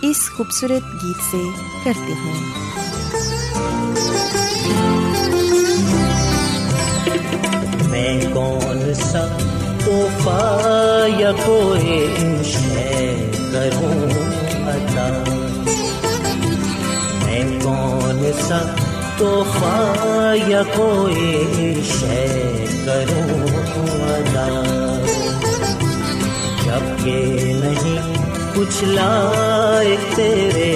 اس خوبصورت گیت سے کرتے ہیں۔ میں کون سا توحفہ یا کوئی کروں ادا میں کون سا توحفہ یا کوئی شے کروں ادا جبکہ نہیں کچھ لا لائق تیرے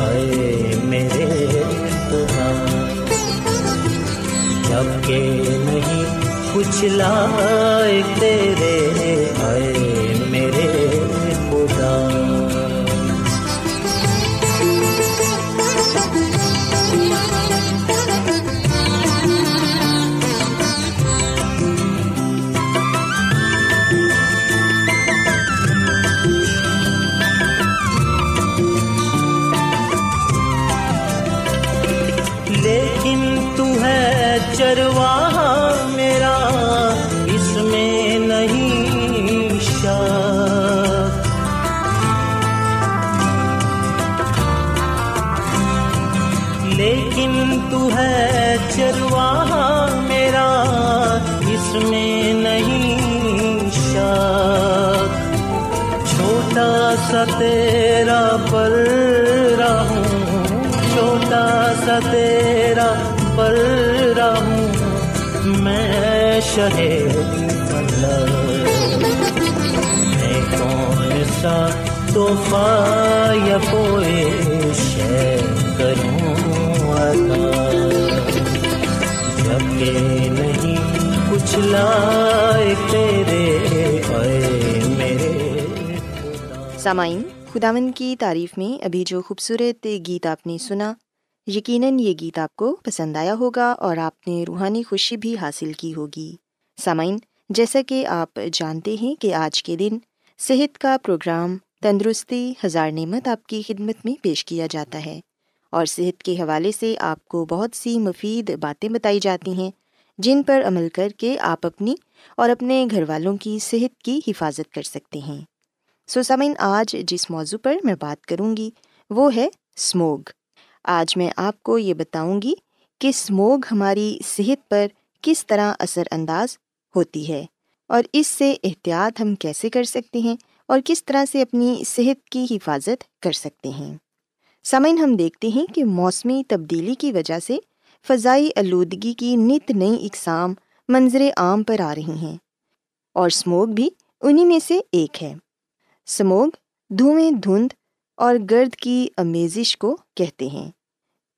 آئے میرے ہاں۔ جبکہ نہیں کچھ لائق تیرے لیکن تو ہے چرواہا میرا، اس میں نہیں شاک۔ چھوٹا سا تیرا پل ہوں چھوٹا سا تیرا پل ہوں میں شہر میں کون سا تحفہ یا کچھ سامعین خداون کی تعریف میں ابھی جو خوبصورت گیت آپ نے سنا، یقیناً یہ گیت آپ کو پسند آیا ہوگا اور آپ نے روحانی خوشی بھی حاصل کی ہوگی۔ سامعین، جیسا کہ آپ جانتے ہیں کہ آج کے دن صحت کا پروگرام تندرستی ہزار نعمت آپ کی خدمت میں پیش کیا جاتا ہے اور صحت کے حوالے سے آپ کو بہت سی مفید باتیں بتائی جاتی ہیں جن پر عمل کر کے آپ اپنی اور اپنے گھر والوں کی صحت کی حفاظت کر سکتے ہیں۔ سو سمن آج جس موضوع پر میں بات کروں گی وہ ہے اسموگ آج میں آپ کو یہ بتاؤں گی کہ اسموگ ہماری صحت پر کس طرح اثر انداز ہوتی ہے اور اس سے احتیاط ہم کیسے کر سکتے ہیں اور کس طرح سے اپنی صحت کی حفاظت کر سکتے ہیں۔ سمن ہم دیکھتے ہیں کہ موسمی تبدیلی کی وجہ سے فضائی آلودگی کی نت نئی اقسام منظر عام پر آ رہی ہیں اور اسموگ بھی انہیں میں سے ایک ہے۔ سموگ دھوئیں دھند اور گرد کی امیزش کو کہتے ہیں۔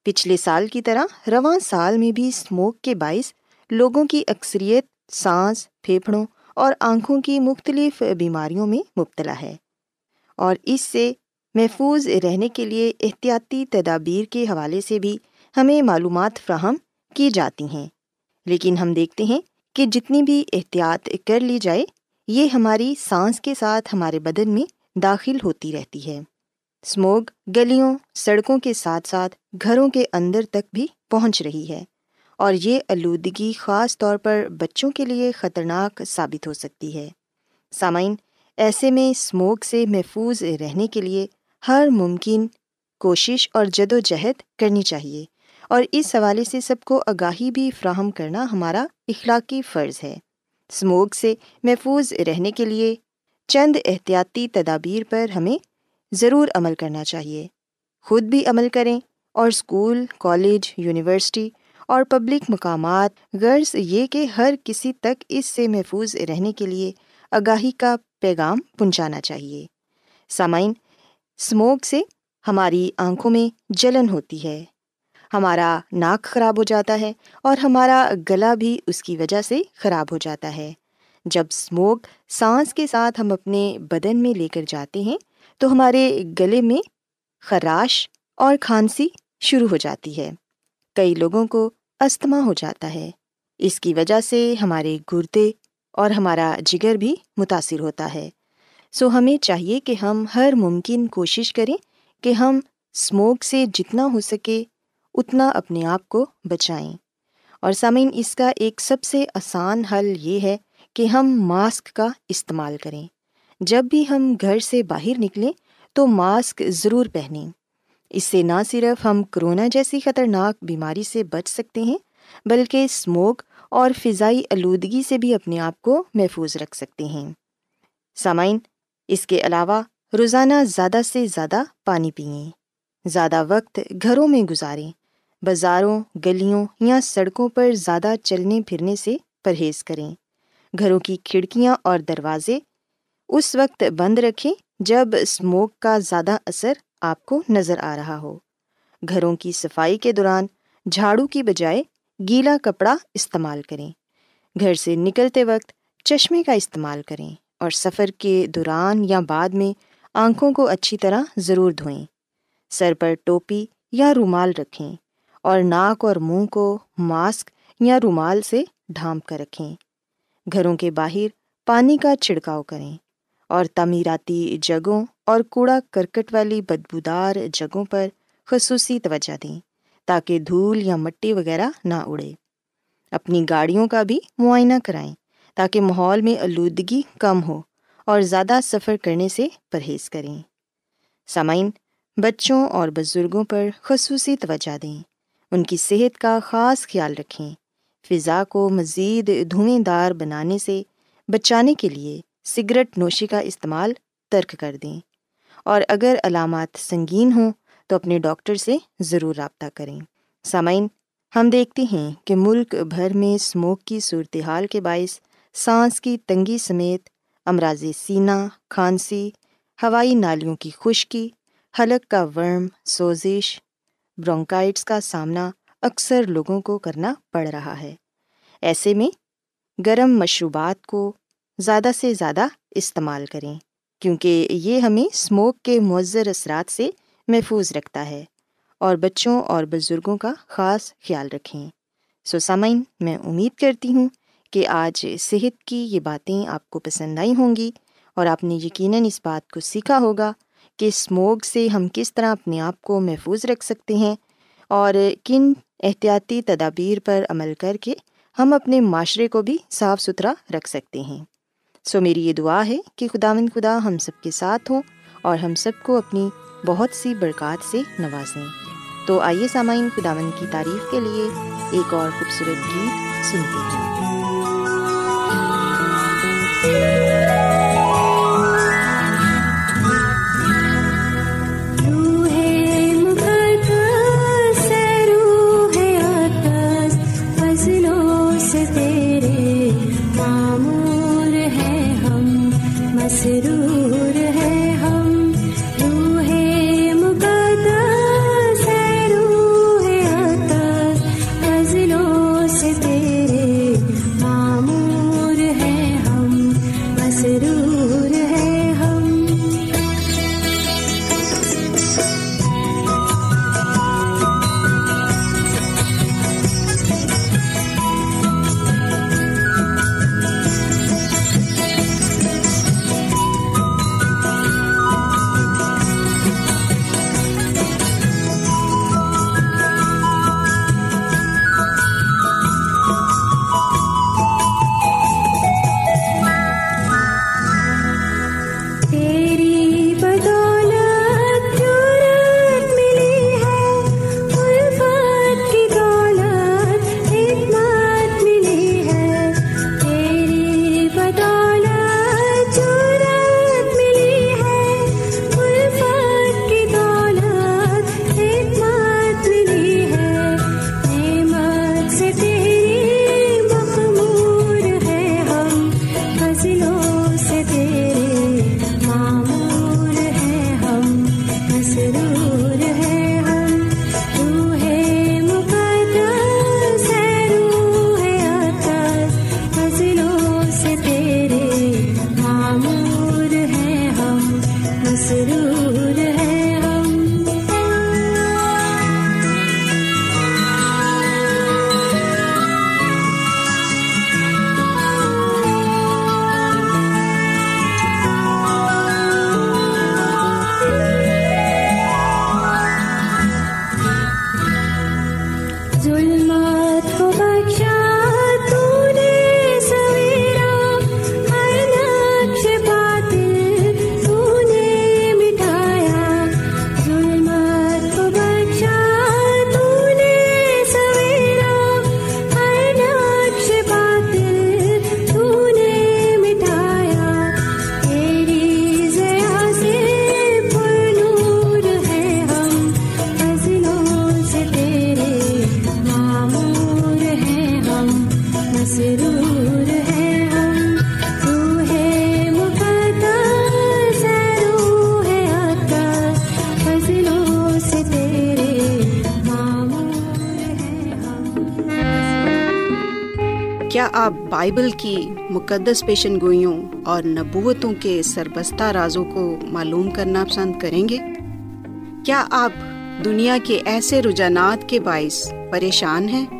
پچھلے سال کی طرح رواں سال میں بھی اسموک کے باعث لوگوں کی اکثریت سانس، پھیپھڑوں اور آنکھوں کی مختلف بیماریوں میں مبتلا ہے اور اس سے محفوظ رہنے کے لیے احتیاطی تدابیر کے حوالے سے بھی ہمیں معلومات فراہم کی جاتی ہیں۔ لیکن ہم دیکھتے ہیں کہ جتنی بھی احتیاط کر لی جائے، یہ ہماری سانس کے ساتھ ہمارے بدن میں داخل ہوتی رہتی ہے۔ اسموگ گلیوں، سڑکوں کے ساتھ ساتھ گھروں کے اندر تک بھی پہنچ رہی ہے۔ اور یہ آلودگی خاص طور پر بچوں کے لیے خطرناک ثابت ہو سکتی ہے۔ سامعین، ایسے میں اسموگ سے محفوظ رہنے کے لیے ہر ممکن کوشش اور جد و جہد کرنی چاہیے۔ اور اس حوالے سے سب کو آگاہی بھی فراہم کرنا ہمارا اخلاقی فرض ہے۔ اسموگ سے محفوظ رہنے کے لیے چند احتیاطی تدابیر پر ہمیں ضرور عمل کرنا چاہیے۔ خود بھی عمل کریں اور اسکول، کالج، یونیورسٹی اور پبلک مقامات، غرض یہ کہ ہر کسی تک اس سے محفوظ رہنے کے لیے آگاہی کا پیغام پہنچانا چاہیے۔ سامعین اسموگ سے ہماری آنکھوں میں جلن ہوتی ہے۔ ہمارا ناک خراب ہو جاتا ہے اور ہمارا گلا بھی اس کی وجہ سے خراب ہو جاتا ہے۔ جب اسموگ سانس کے ساتھ ہم اپنے بدن میں لے کر جاتے ہیں، تو ہمارے گلے میں خراش اور کھانسی شروع ہو جاتی ہے۔ کئی لوگوں کو استھما ہو جاتا ہے۔ اس کی وجہ سے ہمارے گردے اور ہمارا جگر بھی متاثر ہوتا ہے۔ سو ہمیں چاہیے کہ ہم ہر ممکن کوشش کریں کہ ہم اسموک سے جتنا ہو سکے اتنا اپنے آپ کو بچائیں۔ اور سامعین، اس کا ایک سب سے آسان حل یہ ہے کہ ہم ماسک کا استعمال کریں۔ جب بھی ہم گھر سے باہر نکلیں تو ماسک ضرور پہنیں۔ اس سے نہ صرف ہم کرونا جیسی خطرناک بیماری سے بچ سکتے ہیں، بلکہ اسموک اور فضائی آلودگی سے بھی اپنے آپ کو محفوظ رکھ سکتے ہیں۔ سامعین، اس کے علاوہ روزانہ زیادہ سے زیادہ پانی پئیں۔ زیادہ وقت گھروں میں گزاریں۔ بازاروں، گلیوں یا سڑکوں پر زیادہ چلنے پھرنے سے پرہیز کریں۔ گھروں کی کھڑکیاں اور دروازے اس وقت بند رکھیں جب اسموک کا زیادہ اثر آپ کو نظر آ رہا ہو۔ گھروں کی صفائی کے دوران جھاڑو کی بجائے گیلا کپڑا استعمال کریں۔ گھر سے نکلتے وقت چشمے کا استعمال کریں اور سفر کے دوران یا بعد میں آنکھوں کو اچھی طرح ضرور دھوئیں۔ سر پر ٹوپی یا رومال رکھیں۔ اور ناک اور منہ کو ماسک یا رومال سے ڈھانپ کر رکھیں۔ گھروں کے باہر پانی کا چھڑکاؤ کریں اور تعمیراتی جگہوں اور کوڑا کرکٹ والی بدبودار جگہوں پر خصوصی توجہ دیں تاکہ دھول یا مٹی وغیرہ نہ اڑے۔ اپنی گاڑیوں کا بھی معائنہ کرائیں تاکہ ماحول میں آلودگی کم ہو اور زیادہ سفر کرنے سے پرہیز کریں۔ سامعین، بچوں اور بزرگوں پر خصوصی توجہ دیں۔ ان کی صحت کا خاص خیال رکھیں۔ فضا کو مزید دھوئیں دار بنانے سے بچانے کے لیے سگریٹ نوشی کا استعمال ترک کر دیں۔ اور اگر علامات سنگین ہوں تو اپنے ڈاکٹر سے ضرور رابطہ کریں۔ سامعین، ہم دیکھتے ہیں کہ ملک بھر میں اسموک کی صورتحال کے باعث سانس کی تنگی سمیت امراض سینہ کھانسی، ہوائی نالیوں کی خشکی، حلق کا ورم، سوزش برونکائٹس کا سامنا اکثر لوگوں کو کرنا پڑ رہا ہے۔ ایسے میں گرم مشروبات کو زیادہ سے زیادہ استعمال کریں، کیونکہ یہ ہمیں اسموک کے مؤثر اثرات سے محفوظ رکھتا ہے اور بچوں اور بزرگوں کا خاص خیال رکھیں۔ سو سامعین، میں امید کرتی ہوں کہ آج صحت کی یہ باتیں آپ کو پسند آئی ہوں گی اور آپ نے یقیناً اس بات کو سیکھا ہوگا کہ اسموگ سے ہم کس طرح اپنے آپ کو محفوظ رکھ سکتے ہیں اور کن احتیاطی تدابیر پر عمل کر کے ہم اپنے معاشرے کو بھی صاف ستھرا رکھ سکتے ہیں۔ سو میری یہ دعا ہے کہ خدا خدا ہم سب کے ساتھ ہوں اور ہم سب کو اپنی بہت سی برکات سے نوازیں۔ تو آئیے سامعین خدا کی تعریف کے لیے ایک اور خوبصورت گیت سنتے ہیں۔ ضرور کیا آپ بائبل کی مقدس پیشن گوئیوں اور نبوتوں کے سربستہ رازوں کو معلوم کرنا پسند کریں گے؟ کیا آپ دنیا کے ایسے رجحانات کے باعث پریشان ہیں؟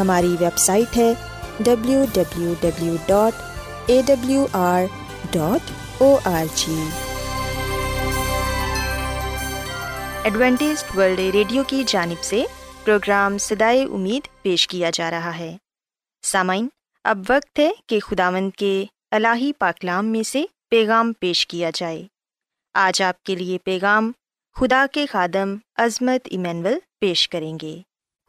ہماری ویب سائٹ ہے W W W dot A W R dot O R G Adventist world radio کی جانب سے پروگرام سدائے امید پیش کیا جا رہا ہے۔ سامعین، اب وقت ہے کہ خداوند کے الہی پاکلام میں سے پیغام پیش کیا جائے۔ آج آپ کے لیے پیغام خدا کے خادم عظمت ایمینول پیش کریں گے۔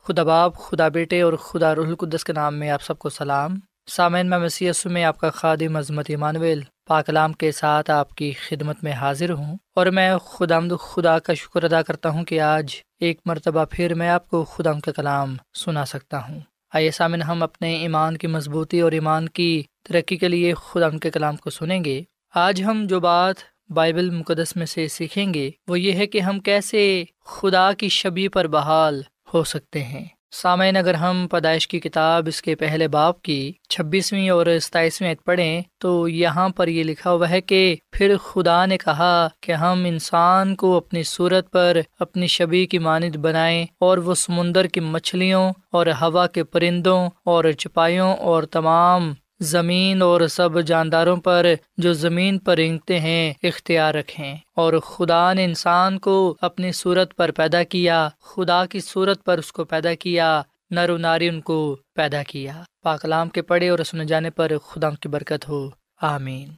خدا باپ، خدا بیٹے اور خدا رح القدس کے نام میں آپ سب کو سلام۔ سامعین، میں مسی میں آپ کا خادم عظمت ایمانویل پاکلام کے ساتھ آپ کی خدمت میں حاضر ہوں۔ اور میں خدا خدا کا شکر ادا کرتا ہوں کہ آج ایک مرتبہ پھر میں آپ کو خدا کا کلام سنا سکتا ہوں۔ آئیے سامن ہم اپنے ایمان کی مضبوطی اور ایمان کی ترقی کے لیے خدا ان کے کلام کو سنیں گے۔ آج ہم جو بات بائبل مقدس میں سے سیکھیں گے وہ یہ ہے کہ ہم کیسے خدا کی شبی پر بحال ہو سکتے ہیں۔ سامعین، اگر ہم پیدائش کی کتاب اس کے پہلے باپ کی چھبیسویں اور ستائیسویں پڑھیں، تو یہاں پر یہ لکھا ہوا ہے کہ پھر خدا نے کہا کہ ہم انسان کو اپنی صورت پر اپنی شبی کی مانند بنائیں اور وہ سمندر کی مچھلیوں اور ہوا کے پرندوں اور چپائیوں اور تمام زمین اور سب جانداروں پر جو زمین پر رینگتے ہیں، اختیار رکھیں۔ اور خدا نے انسان کو اپنی صورت پر پیدا کیا، خدا کی صورت پر اس کو پیدا کیا، نر و ناری ان کو پیدا کیا۔ پاکلام کے پڑھے اور سنے جانے پر خدا کی برکت ہو۔ آمین۔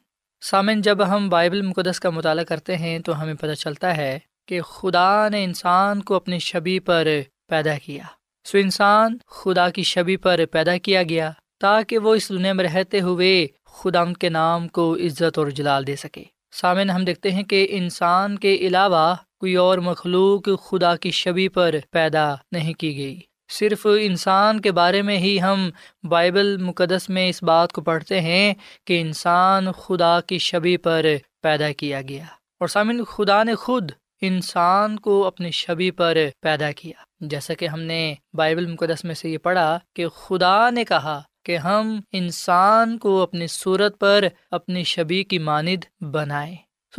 سامن جب ہم بائبل مقدس کا مطالعہ کرتے ہیں تو ہمیں پتہ چلتا ہے کہ خدا نے انسان کو اپنی شبی پر پیدا کیا۔ سو انسان خدا کی شبی پر پیدا کیا گیا۔ تاکہ وہ اس دنیا میں رہتے ہوئے خدا کے نام کو عزت اور جلال دے سکے۔ سامن ہم دیکھتے ہیں کہ انسان کے علاوہ کوئی اور مخلوق خدا کی شبی پر پیدا نہیں کی گئی۔ صرف انسان کے بارے میں ہی ہم بائبل مقدس میں اس بات کو پڑھتے ہیں کہ انسان خدا کی شبی پر پیدا کیا گیا۔ اور سامن خدا نے خود انسان کو اپنی شبی پر پیدا کیا۔ جیسا کہ ہم نے بائبل مقدس میں سے یہ پڑھا کہ خدا نے کہا کہ ہم انسان کو اپنی صورت پر اپنی شبی کی ماند بنائیں۔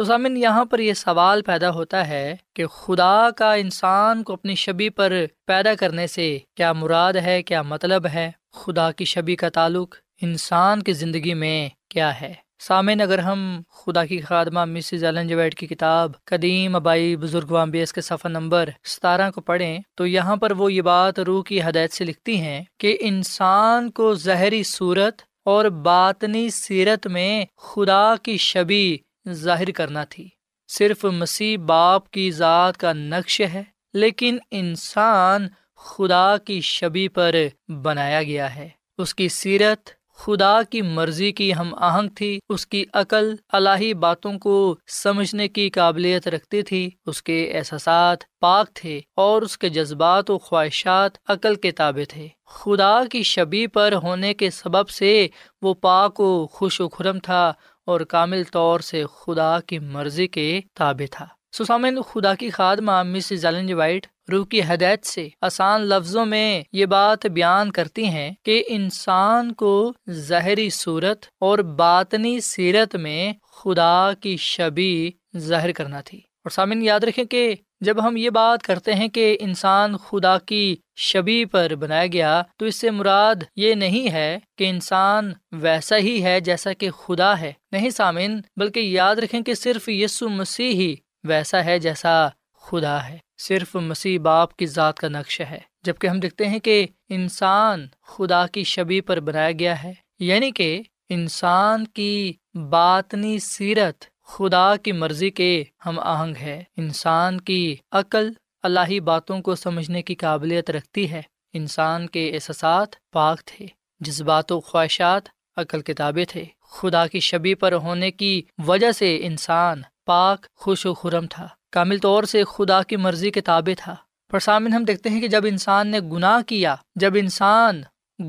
سامن، یہاں پر یہ سوال پیدا ہوتا ہے کہ خدا کا انسان کو اپنی شبی پر پیدا کرنے سے کیا مراد ہے، کیا مطلب ہے؟ خدا کی شبی کا تعلق انسان کی زندگی میں کیا ہے؟ سامعین، اگر ہم خدا کی خادمہ مسز ایلن جویڈ کی کتاب قدیم ابائی بزرگ وامبیس کے صفحہ نمبر ستارہ کو پڑھیں تو یہاں پر وہ یہ بات روح کی ہدایت سے لکھتی ہیں کہ انسان کو زہری صورت اور باطنی سیرت میں خدا کی شبی ظاہر کرنا تھی۔ صرف مسیح باپ کی ذات کا نقش ہے، لیکن انسان خدا کی شبی پر بنایا گیا ہے۔ اس کی سیرت خدا کی مرضی کی ہم آہنگ تھی، اس کی عقل الہی باتوں کو سمجھنے کی قابلیت رکھتی تھی، اس کے احساسات پاک تھے اور اس کے جذبات و خواہشات عقل کے تابع تھے۔ خدا کی شبی پر ہونے کے سبب سے وہ پاک و خوش و خرم تھا اور کامل طور سے خدا کی مرضی کے تابع تھا۔ سسامن خدا کی خادمہ مسز ایلن جی وائٹ، روح کی ہدایت سے آسان لفظوں میں یہ بات بیان کرتی ہیں کہ انسان کو زہری صورت اور باطنی سیرت میں خدا کی شبی ظاہر کرنا تھی۔ اور سامن یاد رکھیں کہ جب ہم یہ بات کرتے ہیں کہ انسان خدا کی شبی پر بنایا گیا، تو اس سے مراد یہ نہیں ہے کہ انسان ویسا ہی ہے جیسا کہ خدا ہے۔ نہیں سامن بلکہ یاد رکھیں کہ صرف یسو مسیح ہی ویسا ہے جیسا خدا ہے۔ صرف مسیح باپ کی ذات کا نقش ہے جبکہ ہم دیکھتے ہیں کہ انسان خدا کی شبی پر بنایا گیا ہے۔ یعنی کہ انسان کی باطنی سیرت خدا کی مرضی کے ہم آہنگ ہے۔ انسان کی عقل اللہی باتوں کو سمجھنے کی قابلیت رکھتی ہے۔ انسان کے احساسات پاک تھے، جذبات و خواہشات عقل کتابیں تھے۔ خدا کی شبی پر ہونے کی وجہ سے انسان پاک، خوش و خرم تھا۔ کامل طور سے خدا کی مرضی کے تابع تھا۔ پر سامن ہم دیکھتے ہیں کہ جب انسان نے گناہ کیا، جب انسان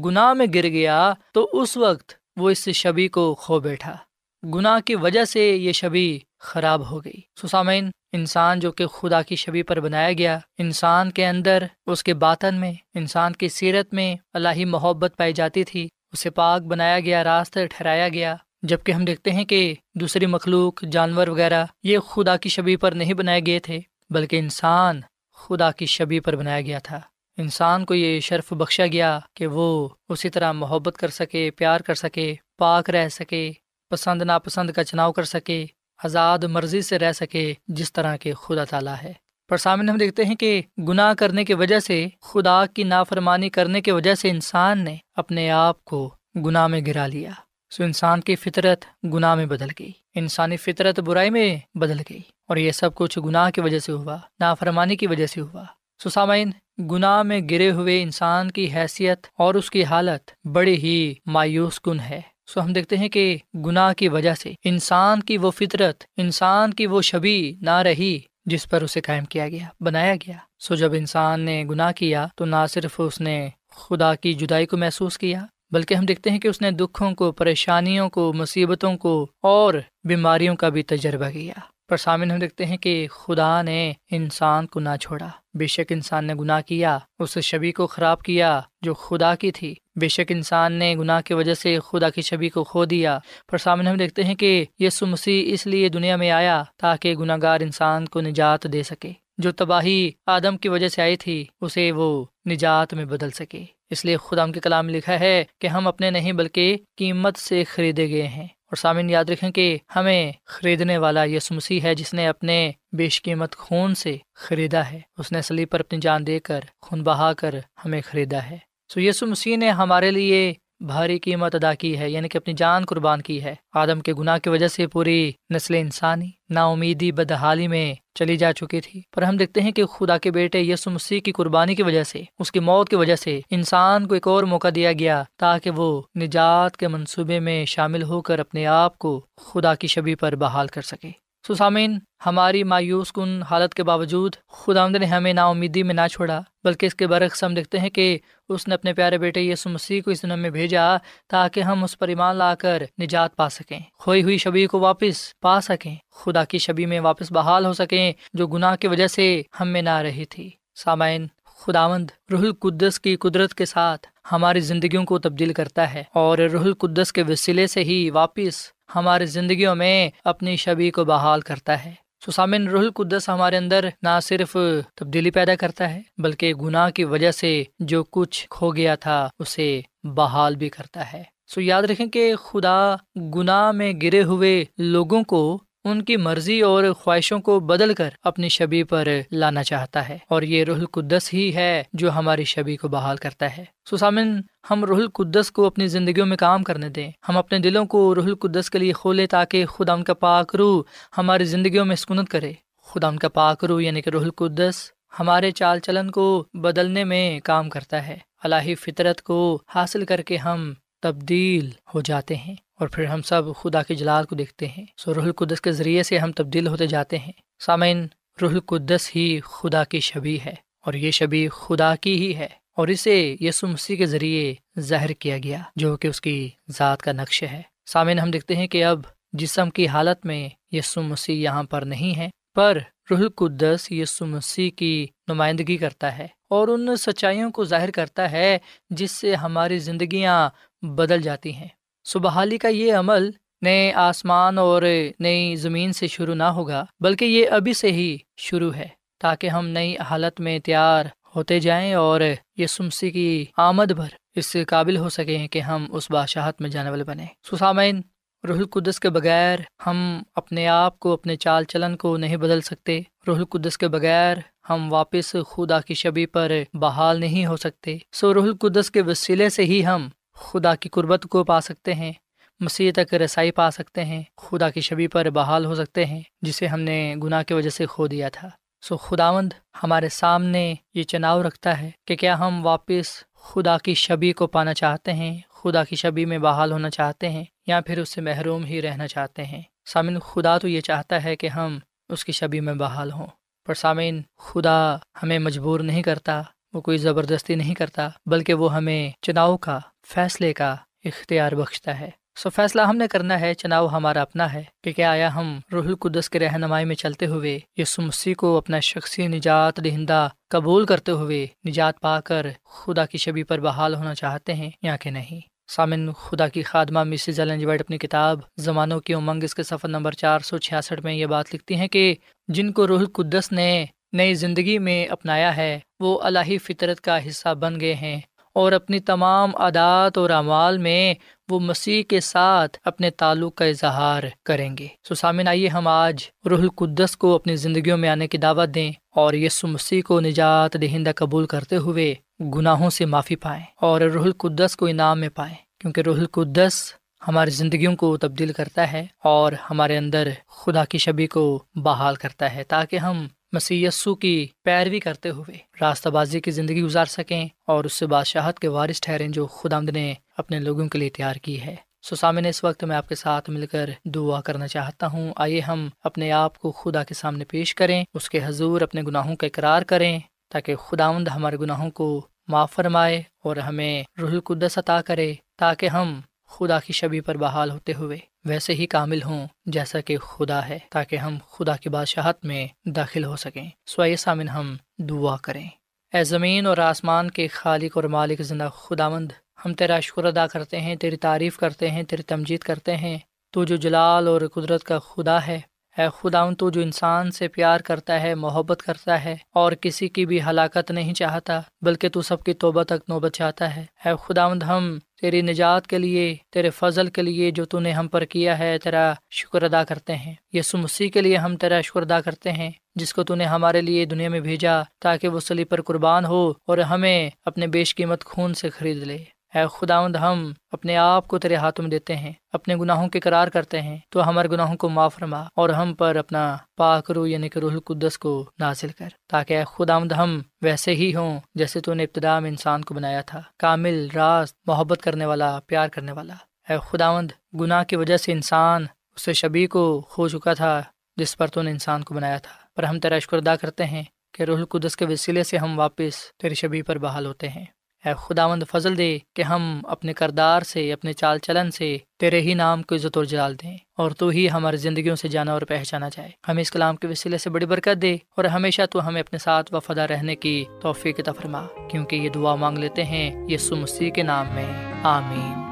گناہ میں گر گیا، تو اس وقت وہ اس شبی کو کھو بیٹھا۔ گناہ کی وجہ سے یہ شبی خراب ہو گئی۔ سسامین انسان جو کہ خدا کی شبی پر بنایا گیا، انسان کے اندر، اس کے باطن میں، انسان کی سیرت میں، اللہ ہی محبت پائی جاتی تھی، اسے پاک بنایا گیا، راستہ ٹھہرایا گیا۔ جبکہ ہم دیکھتے ہیں کہ دوسری مخلوق، جانور وغیرہ یہ خدا کی شبی پر نہیں بنائے گئے تھے، بلکہ انسان خدا کی شبی پر بنایا گیا تھا۔ انسان کو یہ شرف بخشا گیا کہ وہ اسی طرح محبت کر سکے، پیار کر سکے، پاک رہ سکے، پسند ناپسند کا چناؤ کر سکے، آزاد مرضی سے رہ سکے، جس طرح کے خدا تعالیٰ ہے۔ پر سامنے ہم دیکھتے ہیں کہ گناہ کرنے کی وجہ سے، خدا کی نافرمانی کرنے کی وجہ سے انسان نے اپنے آپ کو گناہ میں گرا لیا۔ سو انسان کی فطرت گناہ میں بدل گئی۔ انسانی فطرت برائی میں بدل گئی اور یہ سب کچھ گناہ کی وجہ سے ہوا، نافرمانی کی وجہ سے ہوا۔ سو سامعین، گناہ میں گرے ہوئے انسان کی حیثیت اور اس کی حالت بڑی ہی مایوس کن ہے۔ سو ہم دیکھتے ہیں کہ گناہ کی وجہ سے انسان کی وہ فطرت، انسان کی وہ شبی نہ رہی جس پر اسے قائم کیا گیا، بنایا گیا۔ سو جب انسان نے گناہ کیا تو نہ صرف اس نے خدا کی جدائی کو محسوس کیا بلکہ ہم دیکھتے ہیں کہ اس نے دکھوں کو، پریشانیوں کو، مصیبتوں کو اور بیماریوں کا بھی تجربہ کیا۔ پر سامن ہم دیکھتے ہیں کہ خدا نے انسان کو نہ چھوڑا۔ بے شک انسان نے گناہ کیا، اس شبی کو خراب کیا جو خدا کی تھی۔ بے شک انسان نے گناہ کی وجہ سے خدا کی شبی کو کھو دیا۔ پر سامنے ہم دیکھتے ہیں کہ یسو مسیح اس لیے دنیا میں آیا تاکہ گناہ گار انسان کو نجات دے سکے۔ جو تباہی آدم کی وجہ سے آئی تھی، اسے وہ نجات میں بدل سکے۔ اس لیے خدا کے کلام لکھا ہے کہ ہم اپنے نہیں بلکہ قیمت سے خریدے گئے ہیں۔ اور سامعین، یاد رکھیں کہ ہمیں خریدنے والا یس مسیح ہے جس نے اپنے بیش قیمت خون سے خریدا ہے۔ اس نے سلیب پر اپنی جان دے کر، خون بہا کر ہمیں خریدا ہے۔ سو یسو مسیح نے ہمارے لیے بھاری قیمت ادا کی ہے یعنی کہ اپنی جان قربان کی ہے۔ آدم کے گناہ کی وجہ سے پوری نسل انسانی نا امیدی بدحالی میں چلی جا چکی تھی۔ پر ہم دیکھتے ہیں کہ خدا کے بیٹے یسو مسیح کی قربانی کی وجہ سے، اس کی موت کی وجہ سے انسان کو ایک اور موقع دیا گیا تاکہ وہ نجات کے منصوبے میں شامل ہو کر اپنے آپ کو خدا کی شبی پر بحال کر سکے۔ سسامین، ہماری مایوس کن حالت کے باوجود خدا آمد نے ہمیں نا امیدی میں نہ چھوڑا، بلکہ اس کے برعکس ہم دیکھتے ہیں کہ اس نے اپنے پیارے بیٹے یسو مسیح کو اس دن میں بھیجا تاکہ ہم اس پر ایمان لا کر نجات پا سکیں، کھوئی ہوئی شبی کو واپس پا سکیں، خدا کی شبی میں واپس بحال ہو سکیں جو گناہ کی وجہ سے ہم میں نہ رہی تھی۔ سامعین، خداوند رح القدس کی قدرت کے ساتھ ہماری زندگیوں کو تبدیل کرتا ہے اور رح القدس کے وسیلے سے ہی واپس ہماری زندگیوں میں اپنی شبی کو بحال کرتا ہے۔ سسامن رح القدس ہمارے اندر نہ صرف تبدیلی پیدا کرتا ہے، بلکہ گناہ کی وجہ سے جو کچھ کھو گیا تھا، اسے بحال بھی کرتا ہے۔ سو یاد رکھیں کہ خدا گناہ میں گرے ہوئے لوگوں کو ان کی مرضی اور خواہشوں کو بدل کر اپنی شبی پر لانا چاہتا ہے۔ اور یہ روح القدس ہی ہے جو ہماری شبی کو بحال کرتا ہے۔ سسامن ہم روح القدس کو اپنی زندگیوں میں کام کرنے دیں۔ ہم اپنے دلوں کو روح القدس کے لیے کھولے تاکہ خدا ان کا پاک روح ہماری زندگیوں میں سکونت کرے۔ خدا ان کا پاک روح یعنی کہ روح القدس ہمارے چال چلن کو بدلنے میں کام کرتا ہے۔ الہی فطرت کو حاصل کر کے ہم تبدیل ہو جاتے ہیں۔ اور پھر ہم سب خدا کے جلال کو دیکھتے ہیں۔ سو رح القدس کے ذریعے سے ہم تبدیل ہوتے جاتے ہیں۔ سامعین رح القدس ہی خدا کی شبی ہے اور یہ شبی خدا کی ہی ہے اور اسے یسو مسیح کے ذریعے ظاہر کیا گیا، جو کہ اس کی ذات کا نقش ہے۔ سامعین، ہم دیکھتے ہیں کہ اب جسم کی حالت میں یسو مسیح یہاں پر نہیں ہے، پر رح القدس یسو مسیح کی نمائندگی کرتا ہے اور ان سچائیوں کو ظاہر کرتا ہے، جس سے ہماری زندگیاں بدل جاتی ہیں۔ سبحالی کا یہ عمل نئے آسمان اور نئی زمین سے شروع نہ ہوگا، بلکہ یہ ابھی سے ہی شروع ہے، تاکہ ہم نئی حالت میں تیار ہوتے جائیں اور یہ سمسی کی آمد بھر اس سے قابل ہو سکیں کہ ہم اس بادشاہت میں جانے والے بنے سسامین روح القدس کے بغیر ہم اپنے آپ کو، اپنے چال چلن کو نہیں بدل سکتے۔ روح القدس کے بغیر ہم واپس خدا کی شبی پر بحال نہیں ہو سکتے۔ سو روح القدس کے وسیلے سے ہی ہم خدا کی قربت کو پا سکتے ہیں، مسیح تک رسائی پا سکتے ہیں، خدا کی شبی پر بحال ہو سکتے ہیں، جسے ہم نے گناہ کی وجہ سے کھو دیا تھا۔ سو خداوند ہمارے سامنے یہ چناؤ رکھتا ہے کہ کیا ہم واپس خدا کی شبی کو پانا چاہتے ہیں، خدا کی شبی میں بحال ہونا چاہتے ہیں، یا پھر اس سے محروم ہی رہنا چاہتے ہیں۔ سامن خدا تو یہ چاہتا ہے کہ ہم اس کی شبی میں بحال ہوں، پر سامعین، خدا ہمیں مجبور نہیں کرتا وہ کوئی زبردستی نہیں کرتا، بلکہ وہ ہمیں چناؤ کا، فیصلے کا اختیار بخشتا ہے۔ سو فیصلہ ہم نے کرنا ہے، چناؤ ہمارا اپنا ہے۔ کہ کیا آیا ہم روح القدس کے رہنمائی میں چلتے ہوئے یسو مسیح کو اپنا شخصی نجات دہندہ قبول کرتے ہوئے نجات پا کر خدا کی شبی پر بحال ہونا چاہتے ہیں یا کہ نہیں؟ سامن، خدا کی خادمہ مسز ایلن وائٹ اپنی کتاب زمانوں کی امنگ اس کے سفر نمبر چار سو چھیاسٹھ میں یہ بات لکھتی ہیں کہ جن کو روح القدس نے نئی زندگی میں اپنایا ہے، وہ الہی فطرت کا حصہ بن گئے ہیں اور اپنی تمام عادات اور اعمال میں وہ مسیح کے ساتھ اپنے تعلق کا اظہار کریں گے۔ سو سامن آئیے ہم آج روح القدس کو اپنی زندگیوں میں آنے کی دعوت دیں اور یسو مسیح کو نجات دہندہ قبول کرتے ہوئے گناہوں سے معافی پائیں اور روح القدس کو انعام میں پائیں۔ کیونکہ روح القدس ہماری زندگیوں کو تبدیل کرتا ہے اور ہمارے اندر خدا کی شبی کو بحال کرتا ہے تاکہ ہم مسی کی پیروی کرتے ہوئے راستہ بازی کی زندگی گزار سکیں اور اس سے بادشاہت کے وارث ٹھہریں جو خدا نے اپنے لوگوں کے لیے تیار کی ہے۔ سو سامنے اس وقت میں آپ کے ساتھ مل کر دعا کرنا چاہتا ہوں۔ آئیے ہم اپنے آپ کو خدا کے سامنے پیش کریں، اس کے حضور اپنے گناہوں کا اقرار کریں تاکہ خداوند ہمارے گناہوں کو معاف فرمائے اور ہمیں روح القدس عطا کرے تاکہ ہم خدا کی شبی پر بحال ہوتے ہوئے ویسے ہی کامل ہوں جیسا کہ خدا ہے، تاکہ ہم خدا کی بادشاہت میں داخل ہو سکیں۔ سوائے سامن ہم دعا کریں۔ اے زمین اور آسمان کے خالق اور مالک زندہ خدا مند ہم تیرا شکر ادا کرتے ہیں، تیری تعریف کرتے ہیں، تیری تمجید کرتے ہیں۔ تو جو جلال اور قدرت کا خدا ہے، اے خدا تو جو انسان سے پیار کرتا ہے، محبت کرتا ہے، اور کسی کی بھی ہلاکت نہیں چاہتا، بلکہ تو سب کی توبہ تک نوبت چاہتا ہے۔ اے خدا ہم تیری نجات کے لیے، تیرے فضل کے لیے جو تو نے ہم پر کیا ہے، تیرا شکر ادا کرتے ہیں۔ یسو مسیح کے لیے ہم تیرا شکر ادا کرتے ہیں، جس کو تو نے ہمارے لیے دنیا میں بھیجا تاکہ وہ سلی پر قربان ہو اور ہمیں اپنے بیش قیمت خون سے خرید لے۔ اے خداوند، ہم اپنے آپ کو تیرے ہاتھوں میں دیتے ہیں، اپنے گناہوں کے قرار کرتے ہیں، تو ہمارے گناہوں کو معاف رما اور ہم پر اپنا پاک رو یعنی کہ روح القدس کو نازل کر، تاکہ اے خداوند، ہم ویسے ہی ہوں جیسے تو نے ابتدا میں انسان کو بنایا تھا، کامل راست محبت کرنے والا، پیار کرنے والا۔ اے خداوند، گناہ کی وجہ سے انسان اسے شبی کو کھو چکا تھا جس پر تو نے انسان کو بنایا تھا۔ پر ہم تیرا شکر ادا کرتے ہیں کہ روح القدس کے وسیلے سے ہم واپس تیری شبی پر بحال ہوتے ہیں۔ اے خداوند فضل دے کہ ہم اپنے کردار سے، اپنے چال چلن سے تیرے ہی نام کو عزت اور جلال دیں اور تو ہی ہماری زندگیوں سے جانا اور پہچانا جائے۔ ہمیں اس کلام کے وسیلے سے بڑی برکت دے اور ہمیشہ تو ہمیں اپنے ساتھ وفادہ رہنے کی توفیق تفرما کیونکہ یہ دعا مانگ لیتے ہیں یسو مسیح کے نام میں۔ آمین۔